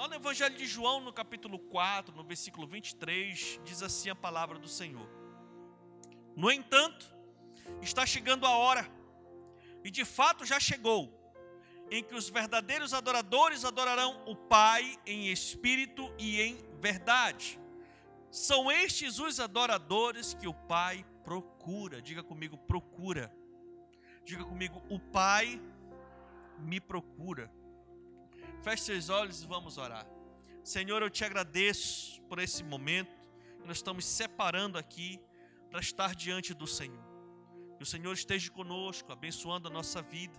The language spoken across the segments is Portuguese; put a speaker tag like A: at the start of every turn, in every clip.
A: Lá no Evangelho de João, no capítulo 4, no versículo 23, diz assim a palavra do Senhor. No entanto, está chegando a hora, e de fato já chegou, em que os verdadeiros adoradores adorarão o Pai em espírito e em verdade. São estes os adoradores que o Pai procura. Diga comigo, procura. Diga comigo, o Pai me procura. Feche seus olhos e vamos orar. Senhor, eu te agradeço por esse momento que nós estamos separando aqui para estar diante do Senhor. Que o Senhor esteja conosco, abençoando a nossa vida.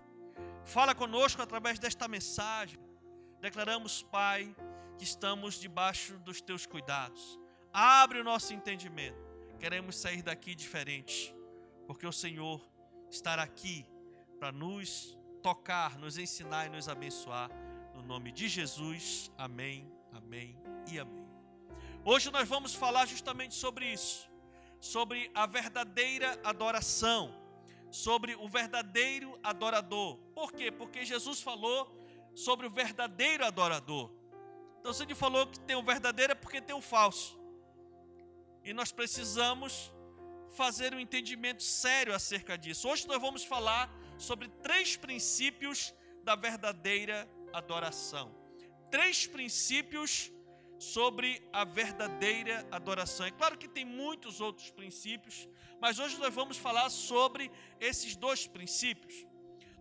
A: Fala conosco através desta mensagem. Declaramos, Pai, que estamos debaixo dos teus cuidados. Abre o nosso entendimento. Queremos sair daqui diferente, porque o Senhor estará aqui para nos tocar, nos ensinar e nos abençoar. No nome de Jesus, amém, amém e amém. Hoje nós vamos falar justamente sobre isso, sobre a verdadeira adoração, sobre o verdadeiro adorador. Por quê? Porque Jesus falou sobre o verdadeiro adorador. Então, se ele falou que tem o verdadeiro, é porque tem o falso. E nós precisamos fazer um entendimento sério acerca disso. Hoje nós vamos falar sobre três princípios da verdadeira adoração. Três princípios sobre a verdadeira adoração. É claro que tem muitos outros princípios, mas hoje nós vamos falar sobre esses dois princípios.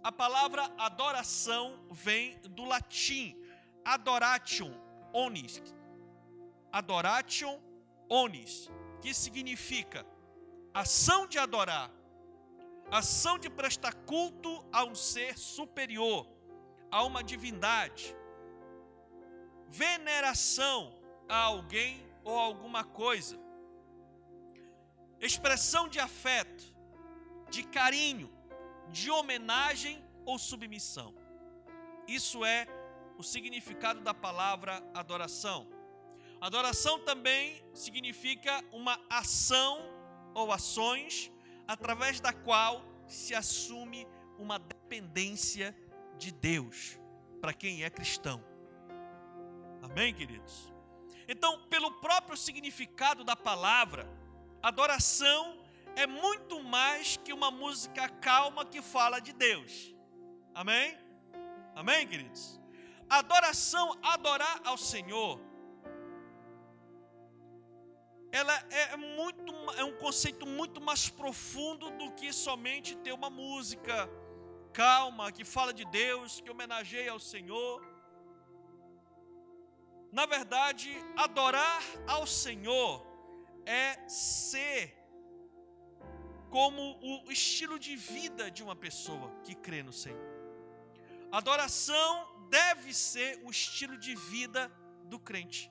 A: A palavra adoração vem do latim adoration onis. Adoration onis, que significa ação de adorar, ação de prestar culto a um ser superior a uma divindade, veneração a alguém ou alguma coisa, expressão de afeto, de carinho, de homenagem ou submissão. Isso é o significado da palavra adoração. Adoração também significa uma ação ou ações através da qual se assume uma dependência de Deus para quem é cristão. Amém, queridos? Então, pelo próprio significado da palavra, adoração é muito mais que uma música calma que fala de Deus. Amém? Amém, queridos? Adoração, adorar ao Senhor, ela é muito é um conceito muito mais profundo do que somente ter uma música calma, que fala de Deus, que homenageia ao Senhor. Na verdade, adorar ao Senhor é ser como o estilo de vida de uma pessoa que crê no Senhor. Adoração deve ser o estilo de vida do crente.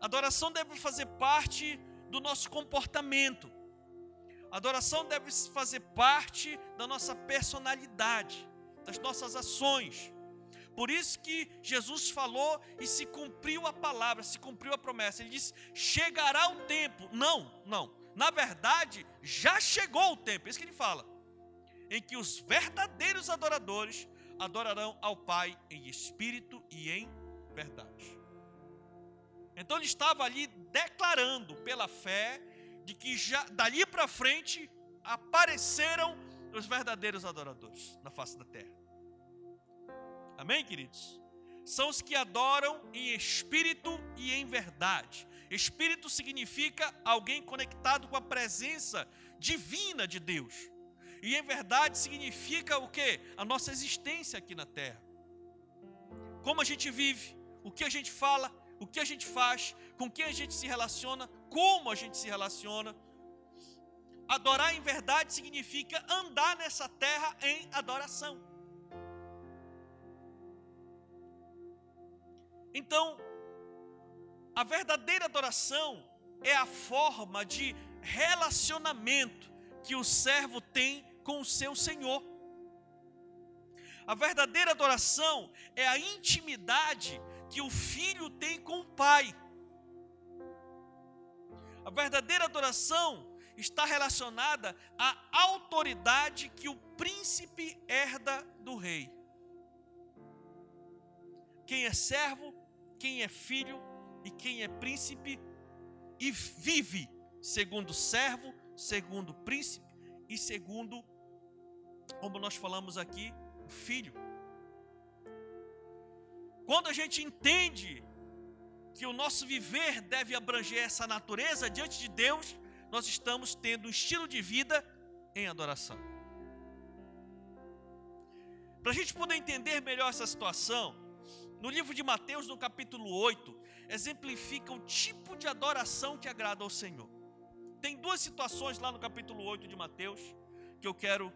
A: Adoração deve fazer parte do nosso comportamento. Adoração deve fazer parte da nossa personalidade, das nossas ações. Por isso que Jesus falou e se cumpriu a palavra, se cumpriu a promessa. Ele disse: chegará o tempo. Não, não. Na verdade, já chegou o tempo. É isso que ele fala. Em que os verdadeiros adoradores adorarão ao Pai em espírito e em verdade. Então ele estava ali declarando pela fé de que já dali para frente apareceram os verdadeiros adoradores na face da terra. Amém, queridos? São os que adoram em espírito e em verdade. Espírito significa alguém conectado com a presença divina de Deus. E em verdade significa o que? A nossa existência aqui na terra. Como a gente vive, o que a gente fala, o que a gente faz, com quem a gente se relaciona, como a gente se relaciona. Adorar em verdade significa andar nessa terra em adoração. Então, a verdadeira adoração é a forma de relacionamento que o servo tem com o seu Senhor. A verdadeira adoração é a intimidade que o filho tem com o pai. A verdadeira adoração está relacionada à autoridade que o príncipe herda do rei. quem é servo, quem é filho e quem é príncipe, e vive segundo servo, segundo príncipe e segundo, como nós falamos aqui, filho. Quando a gente entende que o nosso viver deve abranger essa natureza diante de Deus, nós estamos tendo um estilo de vida em adoração. Para a gente poder entender melhor essa situação, no livro de Mateus, no capítulo 8, exemplifica o tipo de adoração que agrada ao Senhor. Tem duas situações lá no capítulo 8 de Mateus que eu quero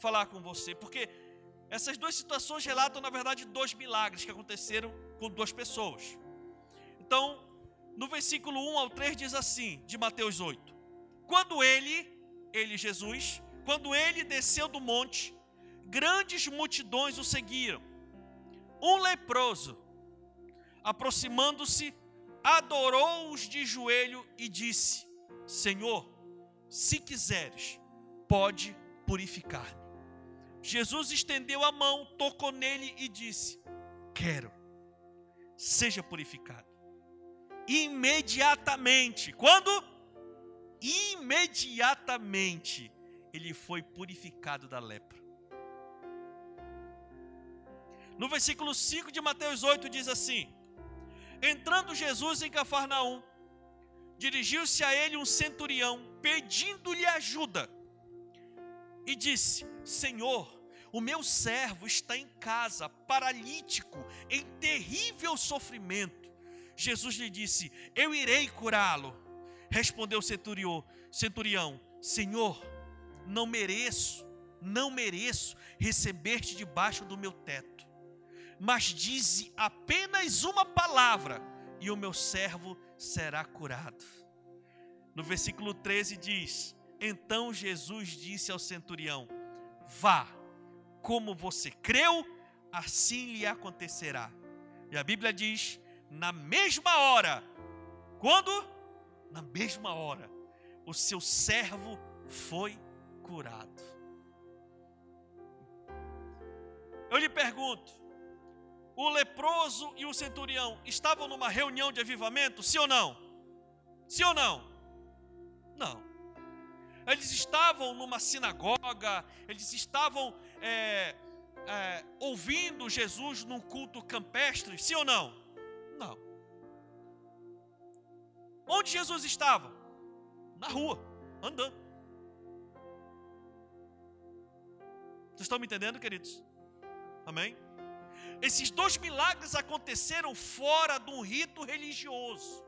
A: falar com você, porque essas duas situações relatam, na verdade, dois milagres que aconteceram com duas pessoas. Então, no versículo 1 ao 3 diz assim, de Mateus 8: Quando ele, ele Jesus, quando ele desceu do monte, grandes multidões o seguiram. Um leproso, aproximando-se, adorou-os de joelho e disse: Senhor, se quiseres, pode purificar-me. Jesus estendeu a mão, tocou nele e disse: Quero, seja purificado. Imediatamente, quando? Imediatamente, ele foi purificado da lepra. No versículo 5 de Mateus 8 diz assim: Entrando Jesus em Cafarnaum, dirigiu-se a ele um centurião, pedindo-lhe ajuda, e disse: Senhor, o meu servo está em casa, paralítico, em terrível sofrimento. Jesus lhe disse: Eu irei curá-lo. Respondeu o centurião, centurião: Senhor, não mereço, não mereço receber-te debaixo do meu teto mas dize apenas uma palavra e o meu servo será curado. No versículo 13 diz: Então Jesus disse ao centurião: Vá, como você creu, assim lhe acontecerá. E a Bíblia diz: na mesma hora, quando? Na mesma hora, o seu servo foi curado. Eu lhe pergunto, o leproso e o centurião estavam numa reunião de avivamento? Sim ou não? Sim ou não? Não. Eles estavam numa sinagoga, eles estavam é, é, ouvindo Jesus num culto campestre? Sim ou não? Não. Onde Jesus estava? Na rua, andando. Vocês estão me entendendo, queridos? Amém? Esses dois milagres aconteceram fora de um rito religioso.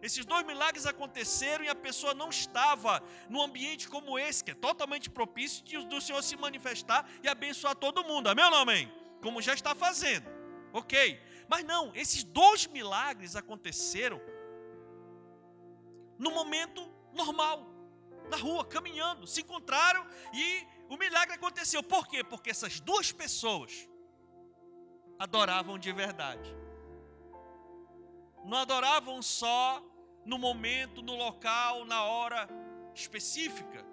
A: Esses dois milagres aconteceram e a pessoa não estava num ambiente como esse, que é totalmente propício de, do Senhor se manifestar e abençoar todo mundo. Amém ou não amém? Como já está fazendo. Ok. Mas não, esses dois milagres aconteceram no momento normal, na rua, caminhando, se encontraram e o milagre aconteceu. Por quê? Porque essas duas pessoas adoravam de verdade. Não adoravam só no momento, no local, na hora específica,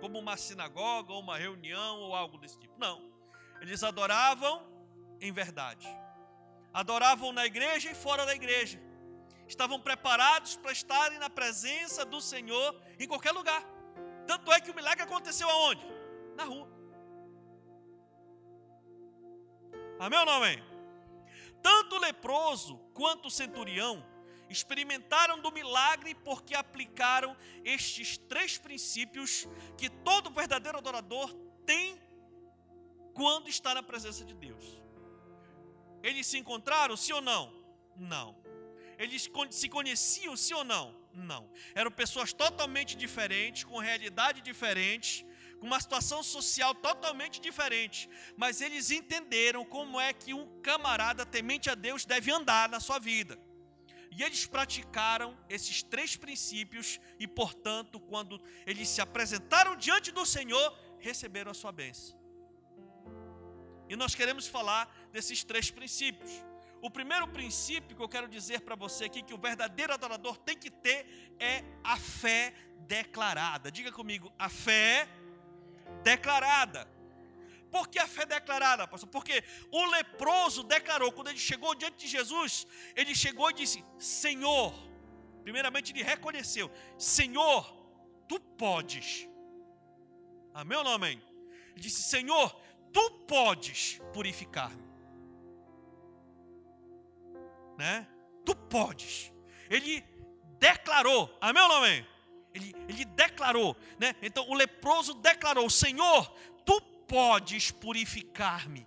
A: como uma sinagoga, ou uma reunião, ou algo desse tipo. Não. Eles adoravam em verdade. Adoravam na igreja e fora da igreja. Estavam preparados para estarem na presença do Senhor em qualquer lugar. Tanto é que o milagre aconteceu aonde? na rua. Amém ou não amém? Tanto o leproso quanto o centurião experimentaram do milagre porque aplicaram estes três princípios que todo verdadeiro adorador tem quando está na presença de Deus. Eles se encontraram, sim ou não? Não. Eles se conheciam, sim ou não? Não. Eram pessoas totalmente diferentes, com realidade diferente, uma situação social totalmente diferente, mas eles entenderam como é que um camarada temente a Deus deve andar na sua vida. E eles praticaram esses três princípios e, portanto, quando eles se apresentaram diante do Senhor, receberam a sua bênção. E nós queremos falar desses três princípios. O primeiro princípio que eu quero dizer para você aqui que o verdadeiro adorador tem que ter é a fé declarada. Diga comigo, a fé declarada. Por que a fé declarada, pastor? Porque o leproso declarou, quando ele chegou diante de Jesus, ele chegou e disse: Senhor, primeiramente ele reconheceu: Senhor, tu podes. Amém ou não amém? Ele disse: Senhor, tu podes purificar-me. Né? Tu podes. Ele declarou, amém ou não amém? Ele, ele declarou, né? Então o leproso declarou: Senhor, tu podes purificar-me.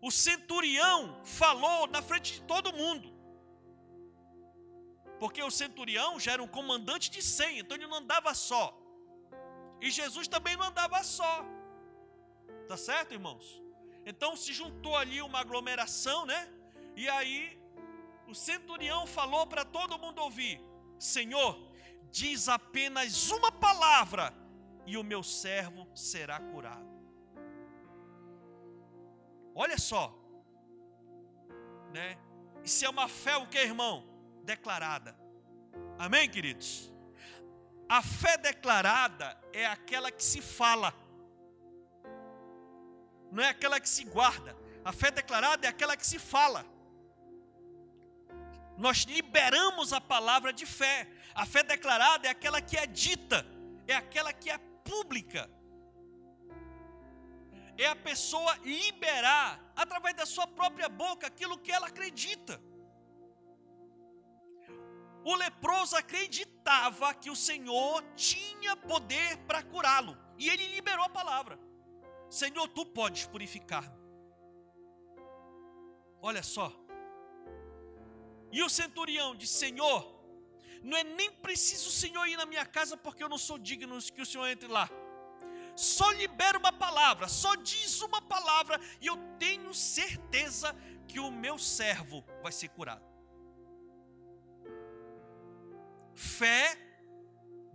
A: O centurião falou na frente de todo mundo. Porque o centurião já era um comandante de cem, então ele não andava só. E Jesus também não andava só. Tá certo, irmãos? Então se juntou ali uma aglomeração, né? E aí o centurião falou para todo mundo ouvir: Senhor, diz apenas uma palavra e o meu servo será curado. Olha só, né? Isso é uma fé o que, irmão? Declarada. Amém, queridos? A fé declarada é aquela que se fala, não é aquela que se guarda. A fé declarada é aquela que se fala. Nós liberamos a palavra de fé. A fé declarada é aquela que é dita, é aquela que é pública. É a pessoa liberar, através da sua própria boca, aquilo que ela acredita. O leproso acreditava que o Senhor tinha poder para curá-lo, e ele liberou a palavra: Senhor, tu podes purificar-me. Olha só. E o centurião disse: Senhor, não é nem preciso o Senhor ir na minha casa, porque eu não sou digno que o Senhor entre lá. Só libera uma palavra, só diz uma palavra, e eu tenho certeza que o meu servo vai ser curado. Fé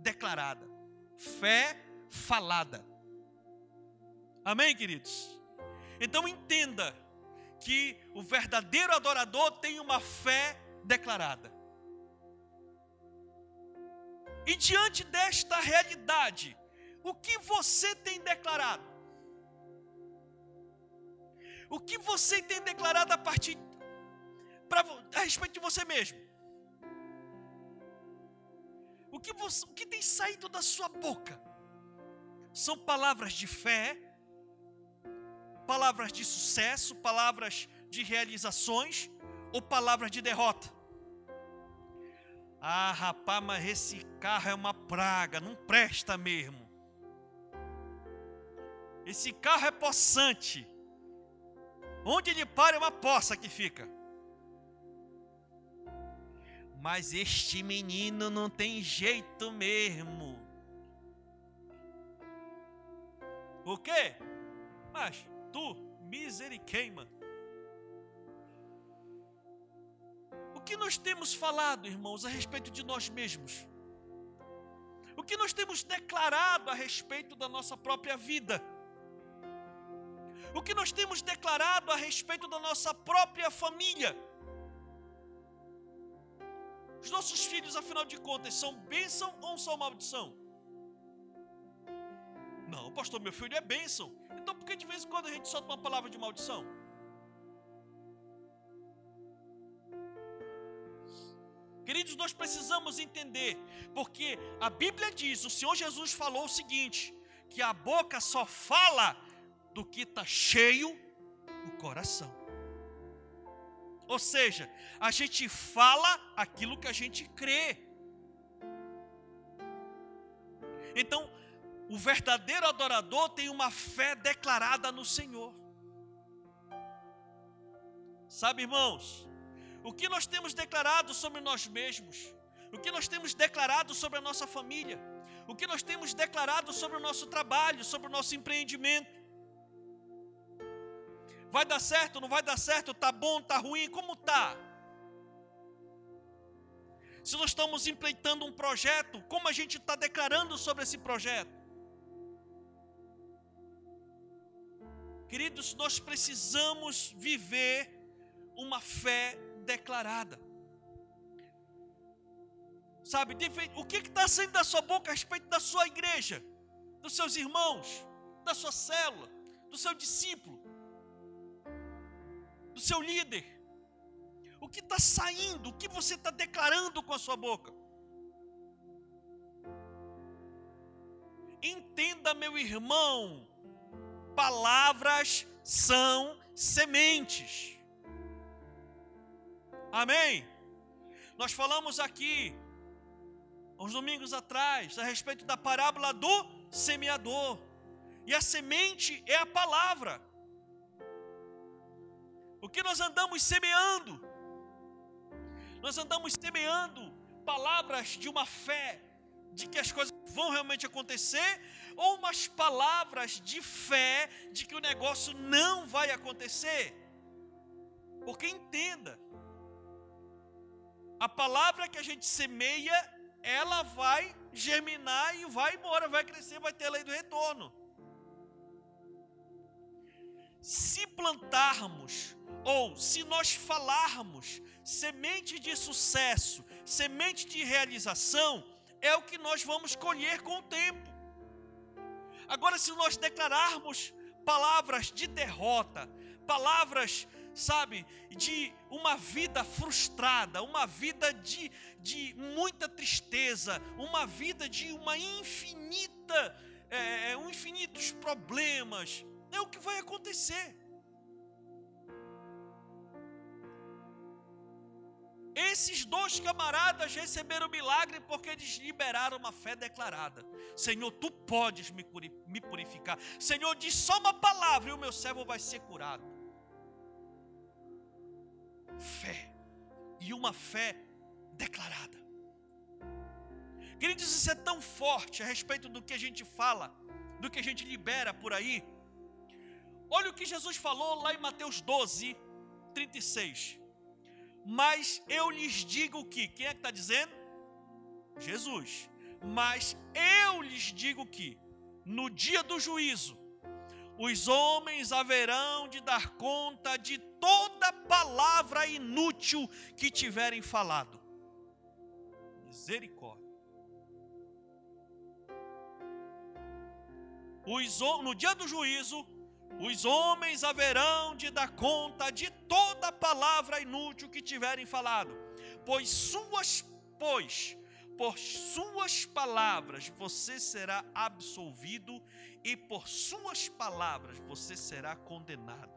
A: declarada, fé falada. Amém, queridos? Então entenda que o verdadeiro adorador tem uma fé declarada. E diante desta realidade, o que você tem declarado? O que você tem declarado a partir pra, a respeito de você mesmo? O que, você, o que tem saído da sua boca? São palavras de fé, palavras de sucesso, palavras de realizações ou palavras de derrota? Ah, rapaz, mas esse carro é uma praga, não presta mesmo. Esse carro é possante. Onde ele para é uma poça que fica. Mas este menino não tem jeito mesmo. O quê? Mas tu, misericórdia. que nós temos falado, irmãos, a respeito de nós mesmos? O que nós temos declarado a respeito da nossa própria vida? O que nós temos declarado a respeito da nossa própria família? Os nossos filhos, afinal de contas, são bênção ou são maldição? Não, pastor, meu filho é bênção. Então por que de vez em quando a gente solta uma palavra de maldição? Queridos, nós precisamos entender, porque a Bíblia diz, o Senhor Jesus falou o seguinte: que a boca só fala do que está cheio o coração. Ou seja, a gente fala aquilo que a gente crê. Então, o verdadeiro adorador tem uma fé declarada no Senhor. Sabe, irmãos, o que nós temos declarado sobre nós mesmos, o que nós temos declarado sobre a nossa família, o que nós temos declarado sobre o nosso trabalho, sobre o nosso empreendimento. Vai dar certo, não vai dar certo, tá bom, tá ruim, como tá? Se nós estamos empleitando um projeto, como a gente está declarando sobre esse projeto? Queridos, nós precisamos viver uma fé declarada. Sabe, o que está saindo da sua boca a respeito da sua igreja, dos seus irmãos, da sua célula, do seu discípulo, do seu líder. O que está saindo, o que você está declarando com a sua boca. Entenda, meu irmão, palavras são sementes. Amém? Nós falamos aqui, uns domingos atrás, a respeito da parábola do semeador. E a semente é a palavra. O que nós andamos semeando? Nós andamos semeando palavras de uma fé, de que as coisas vão realmente acontecer, ou umas palavras de fé de que o negócio não vai acontecer. Porque entenda, a palavra que a gente semeia, ela vai germinar e vai embora, vai crescer, vai ter a lei do retorno. Se plantarmos, ou se nós falarmos semente de sucesso, semente de realização, é o que nós vamos colher com o tempo. Agora, se nós declararmos palavras de derrota, palavras, sabe, de uma vida frustrada, uma vida de, de muita tristeza, uma vida de uma infinita, é, é infinitos problemas, é o que vai acontecer. Esses dois camaradas receberam milagre porque eles liberaram uma fé declarada. Senhor, tu podes me purificar. Senhor, diz só uma palavra e o meu servo vai ser curado. Fé. E uma fé declarada. Queridos, isso é tão forte a respeito do que a gente fala, do que a gente libera por aí. Olha o que Jesus falou lá em Mateus 12, 36. Mas eu lhes digo que, quem é que está dizendo? Jesus. Mas eu lhes digo que, no dia do juízo, os homens haverão de dar conta de toda palavra inútil que tiverem falado. Misericórdia. Os, no dia do juízo, os homens haverão de dar conta de toda palavra inútil que tiverem falado, pois suas, pois, por suas palavras você será absolvido e por suas palavras você será condenado.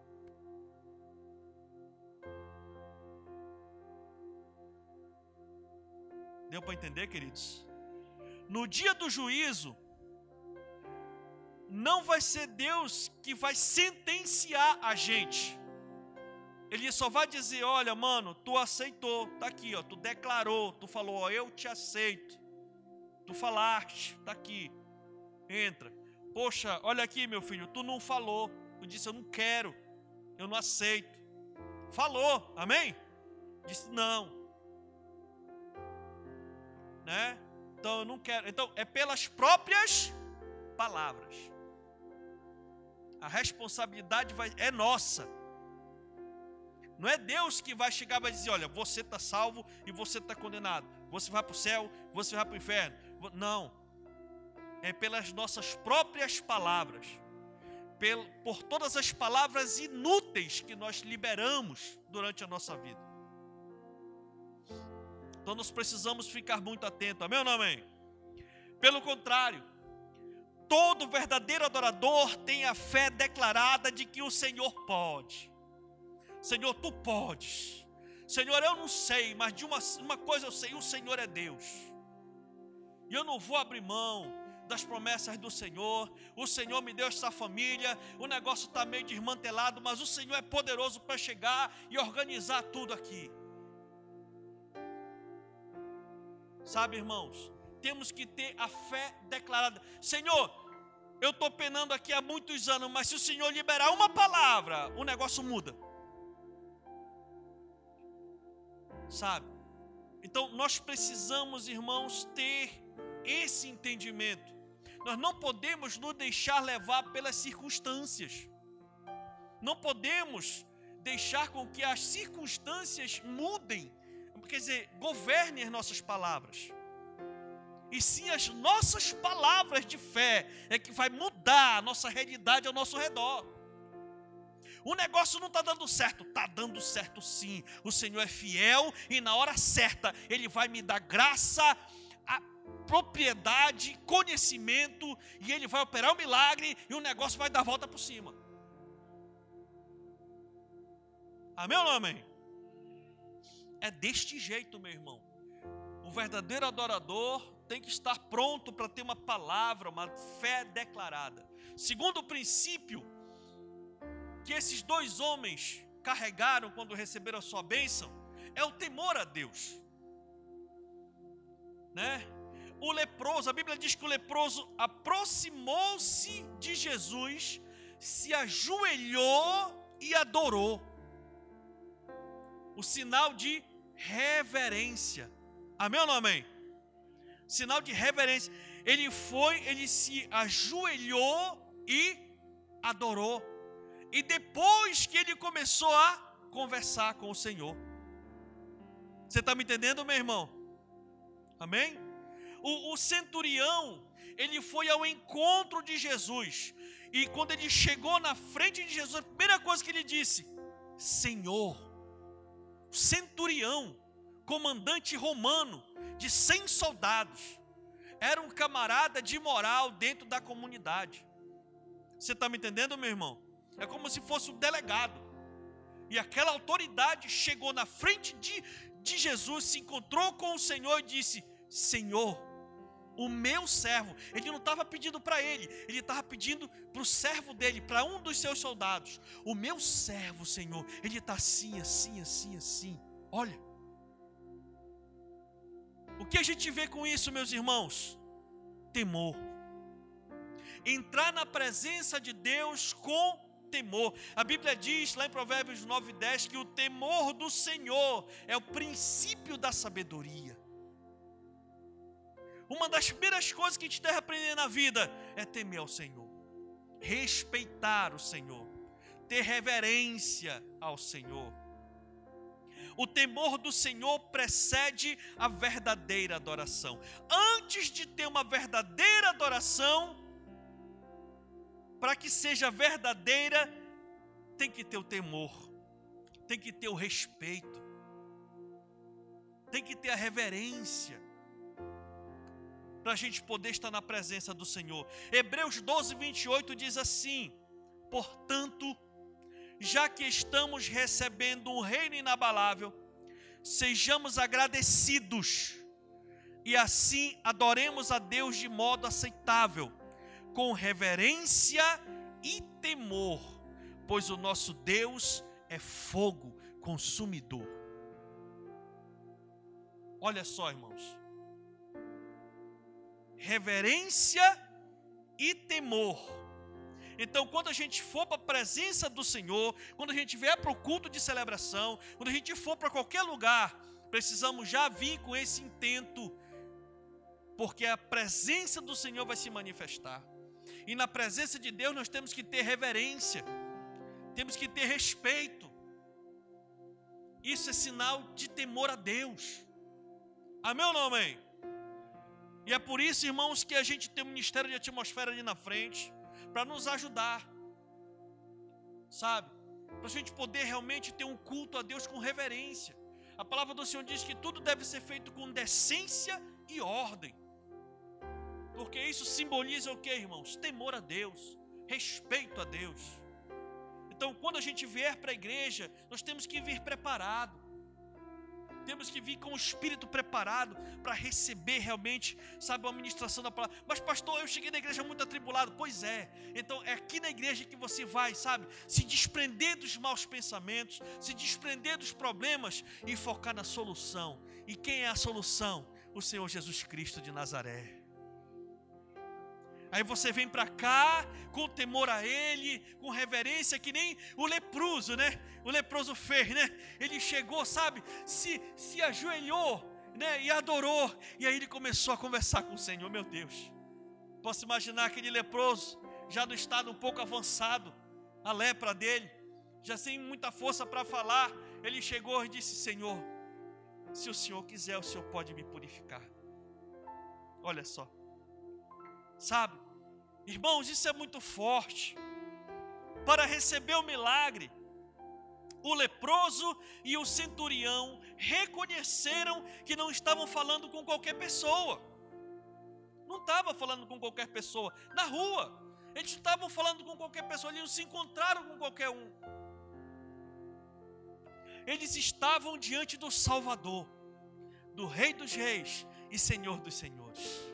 A: Deu para entender, queridos? No dia do juízo, não vai ser Deus que vai sentenciar a gente. Ele só vai dizer: olha, mano, tu aceitou, tá aqui, ó, tu declarou, tu falou, ó, eu te aceito. Tu falaste, tá aqui. Entra. Poxa, olha aqui, meu filho, tu não falou. Tu disse, eu não quero, eu não aceito. Falou, amém? Disse, não. Né? Então eu não quero. Então é pelas próprias palavras a responsabilidade vai, é nossa. Não é Deus que vai chegar e vai dizer: olha, você está salvo e você está condenado. Você vai para o céu, você vai para o inferno. Não. É pelas nossas próprias palavras. Por todas as palavras inúteis que nós liberamos durante a nossa vida. Então nós precisamos ficar muito atentos. Amém ou não amém? Pelo contrário, todo verdadeiro adorador tem a fé declarada de que o Senhor pode. Senhor, tu podes. Senhor, eu não sei, mas de uma, uma coisa eu sei: o Senhor é Deus. E eu não vou abrir mão das promessas do Senhor. O Senhor me deu essa família. O negócio está meio desmantelado, mas o Senhor é poderoso para chegar e organizar tudo aqui. Sabe, irmãos, temos que ter a fé declarada. Senhor, eu estou penando aqui há muitos anos, mas se o Senhor liberar uma palavra, o negócio muda. Sabe? Então nós precisamos, irmãos, ter esse entendimento. Nós não podemos nos deixar levar pelas circunstâncias. Não podemos deixar com que as circunstâncias mudem, quer dizer, governem as nossas palavras e sim as nossas palavras de fé é que vai mudar a nossa realidade ao nosso redor. O negócio não está dando certo. Está dando certo sim. O Senhor é fiel e na hora certa Ele vai me dar graça, propriedade, conhecimento e Ele vai operar o milagre e o negócio vai dar volta por cima. Amém ou não amém? É deste jeito, meu irmão. O verdadeiro adorador tem que estar pronto para ter uma palavra, uma fé declarada. Segundo o princípio que esses dois homens carregaram quando receberam a sua bênção, é o temor a Deus. Né? O leproso, a Bíblia diz que o leproso aproximou-se de Jesus, se ajoelhou e adorou. O sinal de reverência. Amém ou não amém? Sinal de reverência. Ele foi, ele se ajoelhou e adorou. E depois que ele começou a conversar com o Senhor. Você está me entendendo, meu irmão? Amém? O, o, centurião, ele foi ao encontro de Jesus. E quando ele chegou na frente de Jesus, a primeira coisa que ele disse: Senhor, centurião, comandante romano de 100 soldados, era um camarada de moral dentro da comunidade. Você está me entendendo, meu irmão? É como se fosse um delegado. E aquela autoridade chegou na frente de, de Jesus, se encontrou com o Senhor e disse: Senhor, o meu servo, ele não estava pedindo para ele, ele estava pedindo para o servo dele, para um dos seus soldados. O meu servo, Senhor, ele está assim, assim, assim, assim. Olha, o que a gente vê com isso, meus irmãos? Temor. Entrar na presença de Deus com temor. A Bíblia diz lá em Provérbios 9 10 que o temor do Senhor é o princípio da sabedoria. Uma das primeiras coisas que a gente deve aprender na vida é temer ao Senhor, respeitar o Senhor, ter reverência ao Senhor. O temor do Senhor precede a verdadeira adoração. Antes de ter uma verdadeira adoração, para que seja verdadeira, tem que ter o temor, tem que ter o respeito, tem que ter a reverência, para a gente poder estar na presença do Senhor. Hebreus 12, 28 diz assim: portanto, já que estamos recebendo um reino inabalável, sejamos agradecidos e assim adoremos a Deus de modo aceitável com reverência e temor, pois o nosso Deus é fogo consumidor. Olha só, irmãos. Reverência e temor. Então, quando a gente for para a presença do Senhor, quando a gente vier para o culto de celebração, quando a gente for para qualquer lugar, precisamos já vir com esse intento, porque a presença do Senhor vai se manifestar. E na presença de Deus nós temos que ter reverência, temos que ter respeito. Isso é sinal de temor a Deus. Amém ou não amém? E é por isso, irmãos, que a gente tem um ministério de atmosfera ali na frente, para nos ajudar, sabe? Para a gente poder realmente ter um culto a Deus com reverência. A palavra do Senhor diz que tudo deve ser feito com decência e ordem. Porque isso simboliza o que, irmãos? Temor a Deus, respeito a Deus. Então, quando a gente vier para a igreja, nós temos que vir preparado. Temos que vir com o espírito preparado para receber realmente, sabe, a ministração da palavra. Mas, pastor, eu cheguei na igreja muito atribulado. Pois é. Então, é aqui na igreja que você vai, sabe, se desprender dos maus pensamentos, se desprender dos problemas e focar na solução. E quem é a solução? O Senhor Jesus Cristo de Nazaré. Aí você vem para cá com temor a Ele, com reverência, que nem o leproso, né? O leproso fez, né? Ele chegou, sabe? Se, se ajoelhou, né? E adorou. E aí ele começou a conversar com o Senhor, meu Deus. Posso imaginar aquele leproso, já no estado um pouco avançado, a lepra dele, já sem muita força para falar. Ele chegou e disse: Senhor, se o Senhor quiser, o Senhor pode me purificar. Olha só. Sabe? Irmãos, isso é muito forte. para receber o milagre, o leproso e o centurião reconheceram que não estavam falando com qualquer pessoa. Não estava falando com qualquer pessoa. Na rua, eles estavam falando com qualquer pessoa, eles não se encontraram com qualquer um. Eles estavam diante do Salvador, do Rei dos Reis e Senhor dos Senhores.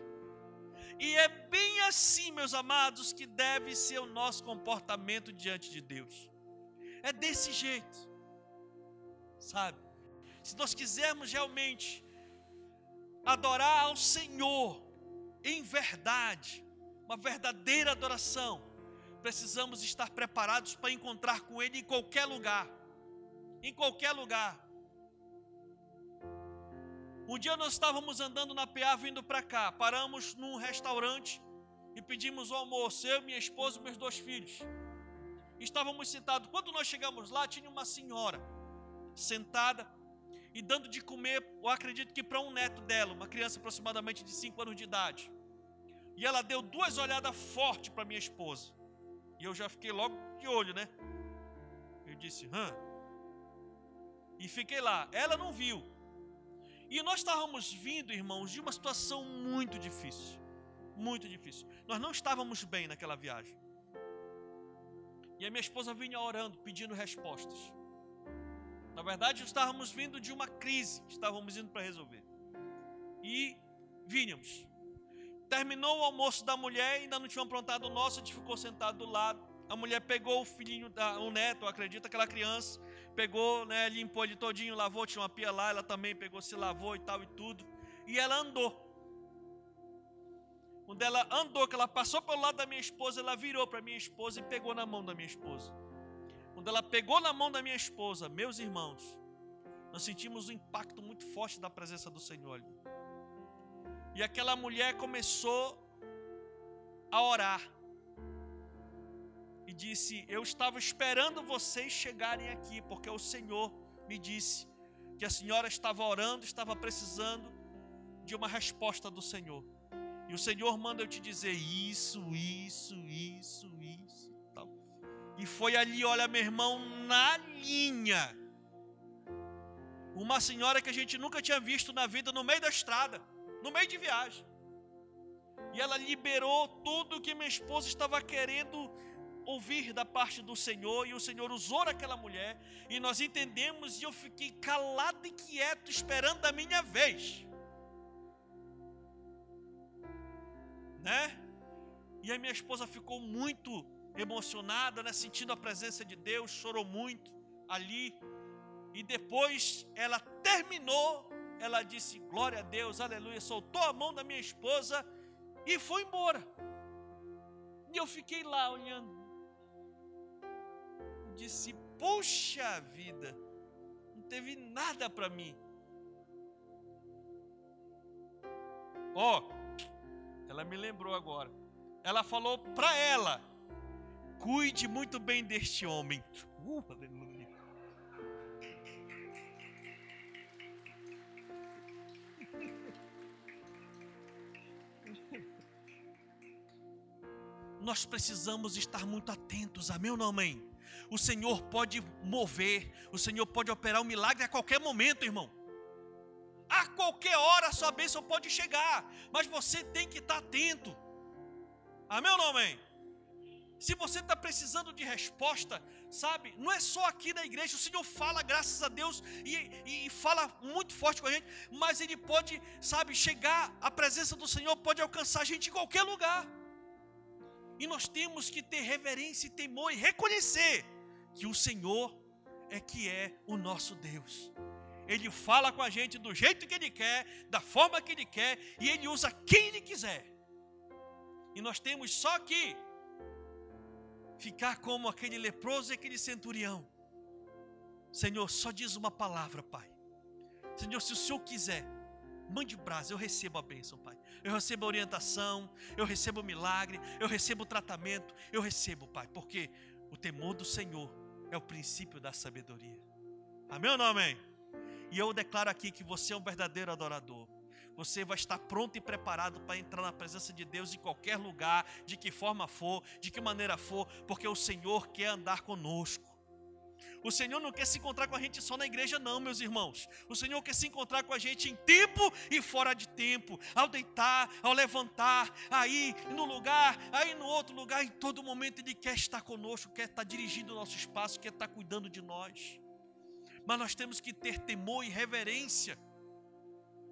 A: E é bem assim, meus amados, que deve ser o nosso comportamento diante de Deus. É desse jeito, sabe? Se nós quisermos realmente adorar ao Senhor em verdade, uma verdadeira adoração, precisamos estar preparados para encontrar com Ele em qualquer lugar. Em qualquer lugar. Um dia nós estávamos andando na PA vindo para cá, paramos num restaurante e pedimos o almoço, eu, minha esposa e meus dois filhos. Estávamos sentados. Quando nós chegamos lá, tinha uma senhora sentada e dando de comer, eu acredito que para um neto dela, uma criança aproximadamente de 5 anos de idade. E ela deu duas olhadas fortes para minha esposa. E eu já fiquei logo de olho, né? Eu disse, hã? E fiquei lá. Ela não viu. E nós estávamos vindo, irmãos, de uma situação muito difícil. Muito difícil. Nós não estávamos bem naquela viagem. E a minha esposa vinha orando, pedindo respostas. Na verdade, estávamos vindo de uma crise que estávamos indo para resolver. E vínhamos. Terminou o almoço da mulher, ainda não tinham aprontado o nosso, a gente ficou sentado do lado. A mulher pegou o filhinho, o neto, acredita, aquela criança, pegou, né, limpou ele todinho, lavou, tinha uma pia lá, ela também pegou, se lavou e tal e tudo. E ela andou. Quando ela andou, que ela passou pelo lado da minha esposa, ela virou para minha esposa e pegou na mão da minha esposa. Quando ela pegou na mão da minha esposa, meus irmãos, nós sentimos um impacto muito forte da presença do Senhor ali. E aquela mulher começou a orar e disse: Eu estava esperando vocês chegarem aqui, porque o Senhor me disse que a senhora estava orando, estava precisando de uma resposta do Senhor. E o Senhor manda eu te dizer isso, isso, isso, isso. Tal. E foi ali, olha, meu irmão, na linha. Uma senhora que a gente nunca tinha visto na vida, no meio da estrada, no meio de viagem. E ela liberou tudo o que minha esposa estava querendo ouvir da parte do Senhor, e o Senhor usou aquela mulher, e nós entendemos, e eu fiquei calado e quieto, esperando a minha vez. Né? E a minha esposa ficou muito emocionada, né, sentindo a presença de Deus, chorou muito ali. E depois ela terminou, ela disse: Glória a Deus, aleluia, soltou a mão da minha esposa e foi embora. E eu fiquei lá olhando disse: Puxa vida, não teve nada para mim. Ó, oh, ela me lembrou agora. Ela falou para ela: Cuide muito bem deste homem. Uh, aleluia. Nós precisamos estar muito atentos, amém ou não, amém? O Senhor pode mover, o Senhor pode operar um milagre a qualquer momento, irmão. A qualquer hora a sua bênção pode chegar, mas você tem que estar atento. Amém ou não amém? Se você está precisando de resposta, sabe, não é só aqui na igreja, o Senhor fala, graças a Deus, e, e, fala muito forte com a gente, mas Ele pode, sabe, chegar, a presença do Senhor pode alcançar a gente em qualquer lugar. E nós temos que ter reverência e temor e reconhecer que o Senhor é que é o nosso Deus. Ele fala com a gente do jeito que Ele quer, da forma que Ele quer, e Ele usa quem Ele quiser. E nós temos só que ficar como aquele leproso e aquele centurião. Senhor, só diz uma palavra, Pai. Senhor, se o Senhor quiser, mande brasa, eu recebo a bênção, Pai. Eu recebo a orientação, eu recebo o milagre, eu recebo o tratamento, eu recebo, Pai, porque o temor do Senhor é o princípio da sabedoria. Amém ou não amém? E eu declaro aqui que você é um verdadeiro adorador. você vai estar pronto e preparado para entrar na presença de Deus em qualquer lugar, de que forma for, de que maneira for, porque o Senhor quer andar conosco. O Senhor não quer se encontrar com a gente só na igreja, não, meus irmãos. O Senhor quer se encontrar com a gente em tempo e fora de tempo, ao deitar, ao levantar, aí no lugar, aí no outro lugar, em todo momento Ele quer estar conosco, quer estar dirigindo o nosso espaço, quer estar cuidando de nós. Mas nós temos que ter temor e reverência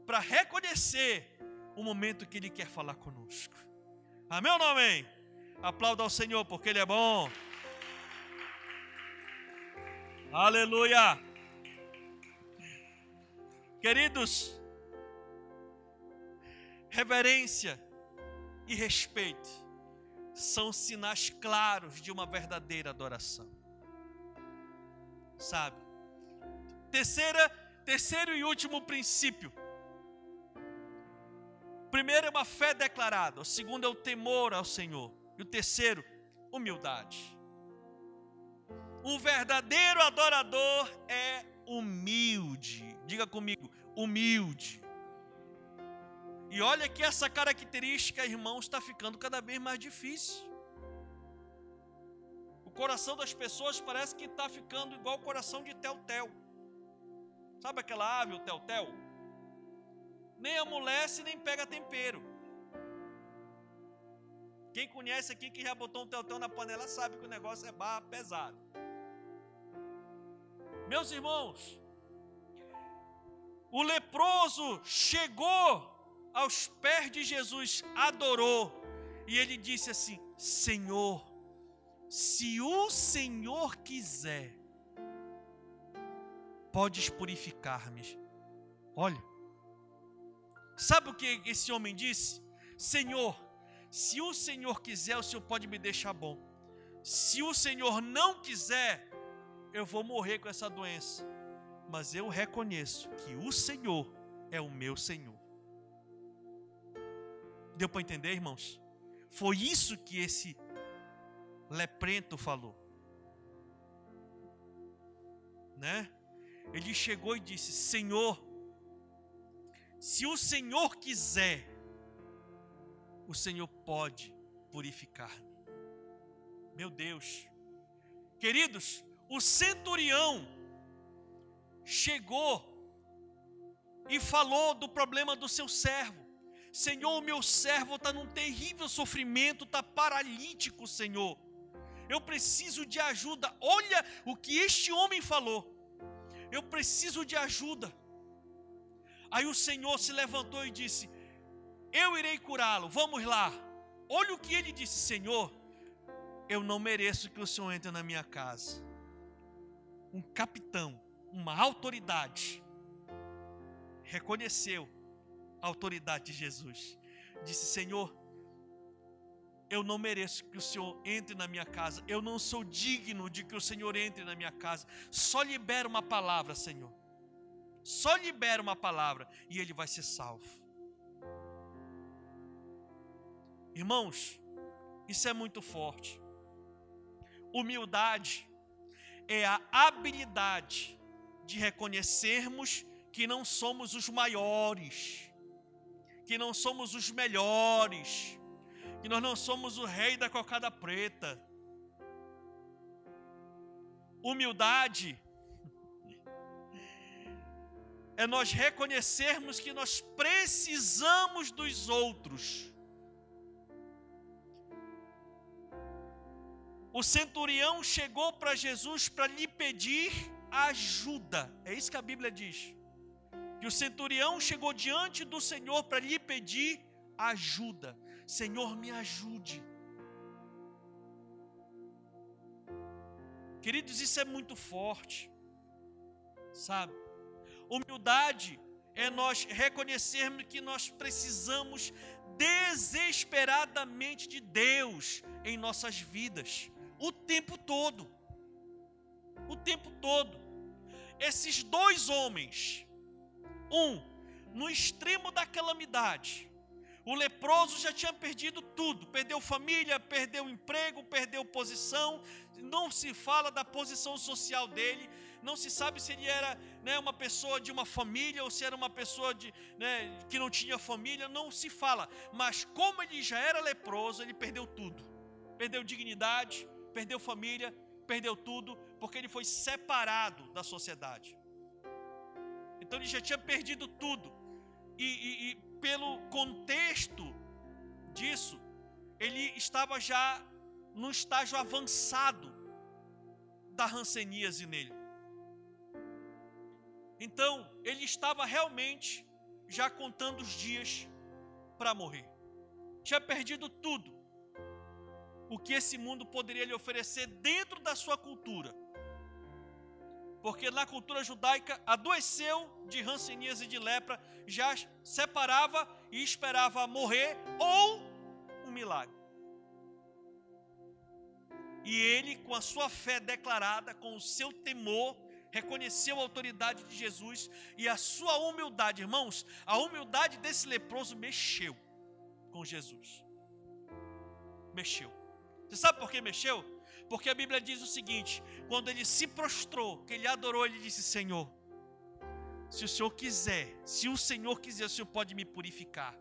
A: para reconhecer o momento que Ele quer falar conosco. Amém ou não amém? Aplauda ao Senhor, porque Ele é bom. Aleluia! Queridos, reverência e respeito são sinais claros de uma verdadeira adoração. Sabe? Terceira, terceiro e último princípio primeiro é uma fé declarada, o segundo é o temor ao Senhor, e o terceiro, humildade. Um verdadeiro adorador é humilde. Diga comigo, humilde. E olha que essa característica, irmãos, está ficando cada vez mais difícil. O coração das pessoas parece que está ficando igual o coração de Tel-Tel. Sabe aquela ave, o Tel-Tel? nem amolece, nem pega tempero. Quem conhece aqui que já botou um teutão na panela sabe que o negócio é barra pesado. Meus irmãos, o leproso chegou aos pés de Jesus, adorou, e ele disse assim: Senhor, se o Senhor quiser, podes purificar-me. Olha, Sabe o que esse homem disse? Senhor, se o Senhor quiser, o Senhor pode me deixar bom. Se o Senhor não quiser, eu vou morrer com essa doença. Mas eu reconheço que o Senhor é o meu Senhor. Deu para entender, irmãos? Foi isso que esse leprento falou. Né? Ele chegou e disse: Senhor, se o Senhor quiser, o Senhor pode purificar-me. Meu Deus, queridos, o centurião chegou e falou do problema do seu servo. Senhor, o meu servo está num terrível sofrimento, está paralítico, Senhor. Eu preciso de ajuda. Olha o que este homem falou. Eu preciso de ajuda. Aí o Senhor se levantou e disse: Eu irei curá-lo, vamos lá. Olha o que ele disse: Senhor, eu não mereço que o Senhor entre na minha casa. Um capitão, uma autoridade, reconheceu a autoridade de Jesus. Disse: Senhor, eu não mereço que o Senhor entre na minha casa. Eu não sou digno de que o Senhor entre na minha casa. Só libera uma palavra, Senhor. Só libera uma palavra e ele vai ser salvo. Irmãos, isso é muito forte. Humildade é a habilidade de reconhecermos que não somos os maiores, que não somos os melhores, que nós não somos o rei da cocada preta. Humildade é nós reconhecermos que nós precisamos dos outros. O centurião chegou para Jesus para lhe pedir ajuda. É isso que a Bíblia diz. Que o centurião chegou diante do Senhor para lhe pedir ajuda. Senhor, me ajude. Queridos, isso é muito forte. Sabe? Humildade é nós reconhecermos que nós precisamos desesperadamente de Deus em nossas vidas, o tempo todo. O tempo todo. Esses dois homens, um no extremo da calamidade, o leproso já tinha perdido tudo, perdeu família, perdeu emprego, perdeu posição, não se fala da posição social dele, não se sabe se ele era né, uma pessoa de uma família ou se era uma pessoa de, né, que não tinha família, não se fala. Mas como ele já era leproso, ele perdeu tudo. Perdeu dignidade, perdeu família, perdeu tudo, porque ele foi separado da sociedade. Então ele já tinha perdido tudo. E, e, e pelo contexto disso, ele estava já num estágio avançado da ranceníase nele. Então, ele estava realmente já contando os dias para morrer. Tinha perdido tudo o que esse mundo poderia lhe oferecer dentro da sua cultura. Porque na cultura judaica adoeceu de ranceníase e de lepra, já separava e esperava morrer ou um milagre. E ele, com a sua fé declarada, com o seu temor, reconheceu a autoridade de Jesus e a sua humildade, irmãos, a humildade desse leproso mexeu com Jesus. Mexeu. Você sabe por que mexeu? Porque a Bíblia diz o seguinte: quando ele se prostrou, que ele adorou, ele disse: Senhor, se o Senhor quiser, se o Senhor quiser, o Senhor pode me purificar.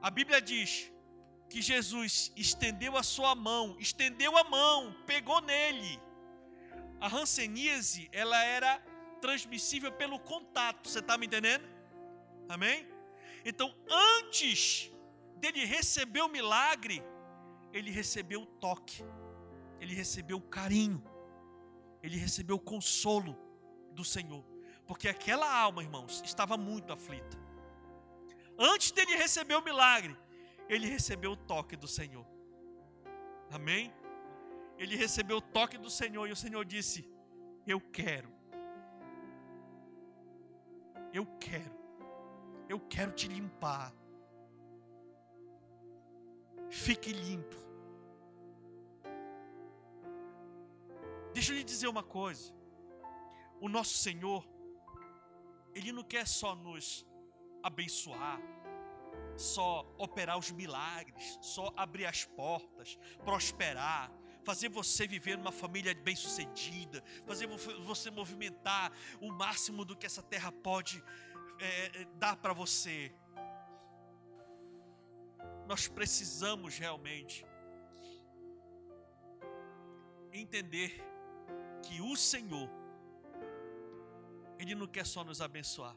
A: A Bíblia diz que Jesus estendeu a sua mão, estendeu a mão, pegou nele. A hanseníase, ela era transmissível pelo contato, você está me entendendo? Amém? Então, antes dele receber o milagre, ele recebeu o toque, ele recebeu o carinho, ele recebeu o consolo do Senhor, porque aquela alma, irmãos, estava muito aflita. Antes dele receber o milagre, ele recebeu o toque do Senhor. Amém? Ele recebeu o toque do Senhor e o Senhor disse: Eu quero. Eu quero. Eu quero te limpar. Fique limpo. Deixa eu lhe dizer uma coisa. O nosso Senhor, Ele não quer só nos abençoar, só operar os milagres, só abrir as portas, prosperar, fazer você viver numa família bem-sucedida, fazer você movimentar o máximo do que essa terra pode é, dar para você. Nós precisamos realmente entender que o Senhor, Ele não quer só nos abençoar,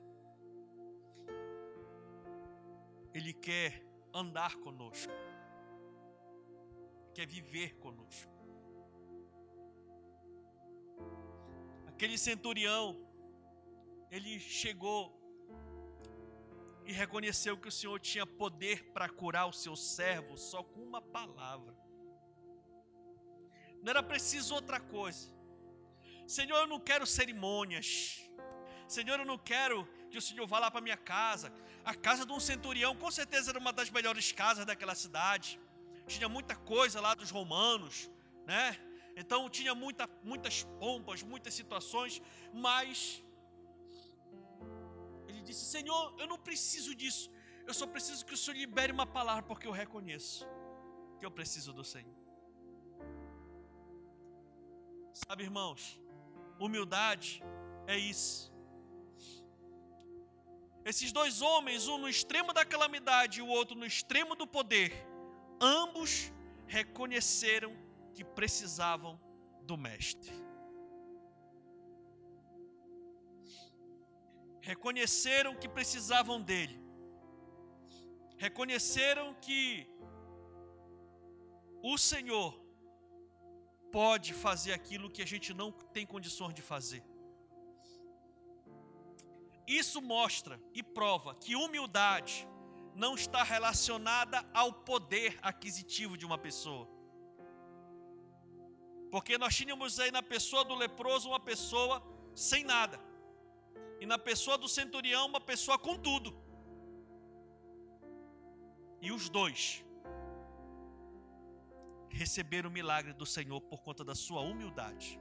A: Ele quer andar conosco, quer viver conosco. Aquele centurião, ele chegou e reconheceu que o Senhor tinha poder para curar o seu servo só com uma palavra. Não era preciso outra coisa. Senhor, eu não quero cerimônias. Senhor, eu não quero que o Senhor vá lá para minha casa. A casa de um centurião, com certeza era uma das melhores casas daquela cidade. Tinha muita coisa lá dos romanos, né? Então tinha muita, muitas pompas, muitas situações, mas disse: Senhor, eu não preciso disso. Eu só preciso que o Senhor libere uma palavra, porque eu reconheço que eu preciso do Senhor. Sabe, irmãos, humildade é isso. Esses dois homens, um no extremo da calamidade e o outro no extremo do poder, ambos reconheceram que precisavam do Mestre. Reconheceram que precisavam dele. Reconheceram que o Senhor pode fazer aquilo que a gente não tem condições de fazer. Isso mostra e prova que humildade não está relacionada ao poder aquisitivo de uma pessoa. Porque nós tínhamos aí na pessoa do leproso uma pessoa sem nada, e na pessoa do centurião uma pessoa com tudo. E os dois receberam o milagre do Senhor por conta da sua humildade.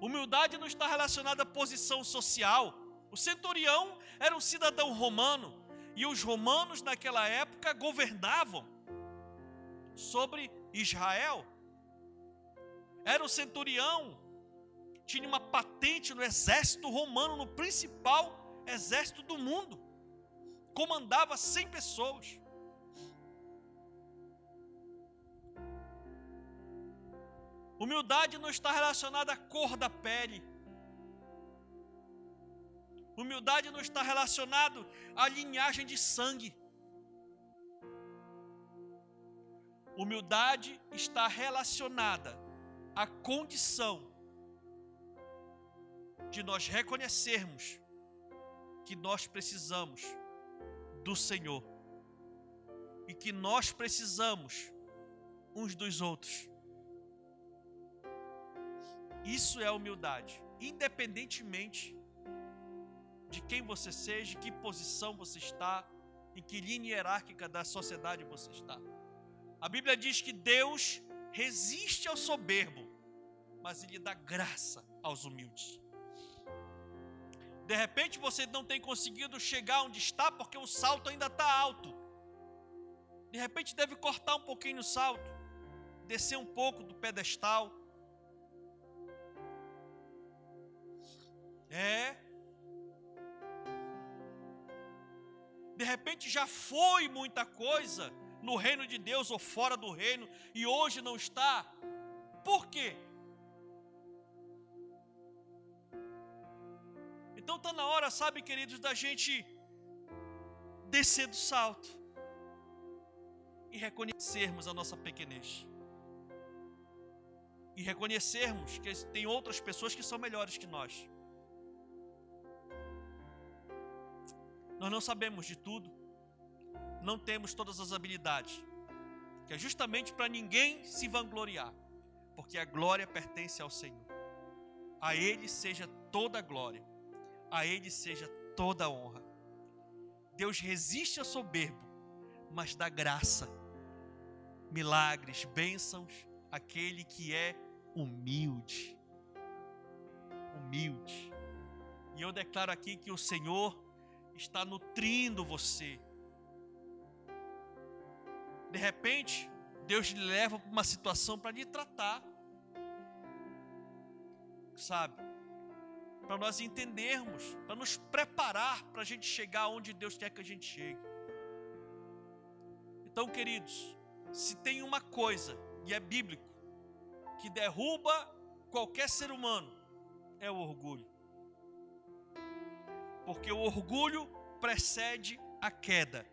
A: Humildade não está relacionada à posição social. O centurião era um cidadão romano e os romanos naquela época governavam sobre Israel. era um centurião, tinha uma patente no exército romano, no principal exército do mundo, comandava 100 pessoas. Humildade não está relacionada à cor da pele. Humildade não está relacionado à linhagem de sangue. Humildade está relacionada à condição de nós reconhecermos que nós precisamos do Senhor e que nós precisamos uns dos outros. Isso é humildade, independentemente de quem você seja, que posição você está, em que linha hierárquica da sociedade você está. A Bíblia diz que Deus resiste ao soberbo, mas Ele dá graça aos humildes. De repente você não tem conseguido chegar onde está porque o salto ainda está alto. De repente deve cortar um pouquinho o salto, descer um pouco do pedestal. É, de repente já foi muita coisa no reino de Deus ou fora do reino e hoje não está. Por quê? Está na hora, sabe, queridos, da gente descer do salto e reconhecermos a nossa pequenez. E reconhecermos que tem outras pessoas que são melhores que nós. Nós não sabemos de tudo, não temos todas as habilidades, que é justamente para ninguém se vangloriar, porque a glória pertence ao Senhor. A Ele seja toda a glória, a Ele seja toda a honra. Deus resiste ao soberbo, mas dá graça, milagres, bênçãos àquele que é humilde. Humilde. E eu declaro aqui que o Senhor está nutrindo você. De repente, Deus lhe leva para uma situação para lhe tratar. Sabe? Para nós entendermos, para nos preparar para a gente chegar onde Deus quer que a gente chegue. Então, queridos, se tem uma coisa, e é bíblico, que derruba qualquer ser humano, é o orgulho porque o orgulho precede a queda,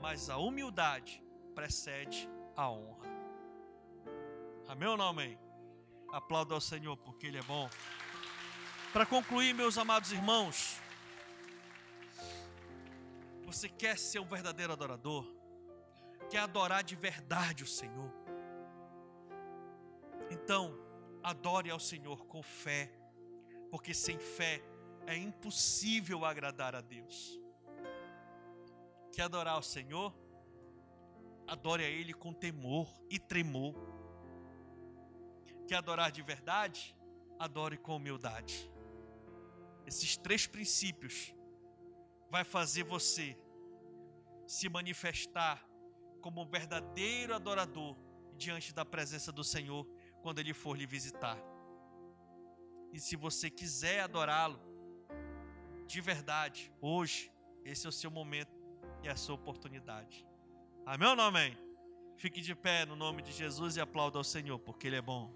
A: mas a humildade precede a honra. Amém ou não amém? Aplauda ao Senhor, porque Ele é bom. Para concluir, meus amados irmãos, você quer ser um verdadeiro adorador? Quer adorar de verdade o Senhor? Então, adore ao Senhor com fé, porque sem fé é impossível agradar a Deus. Quer adorar o Senhor? Adore a Ele com temor e tremor. Quer adorar de verdade? Adore com humildade. Esses três princípios vai fazer você se manifestar como um verdadeiro adorador diante da presença do Senhor quando Ele for lhe visitar. E se você quiser adorá-lo, de verdade, hoje, esse é o seu momento e a sua oportunidade. Amém ou não amém? Fique de pé no nome de Jesus e aplauda ao Senhor, porque Ele é bom.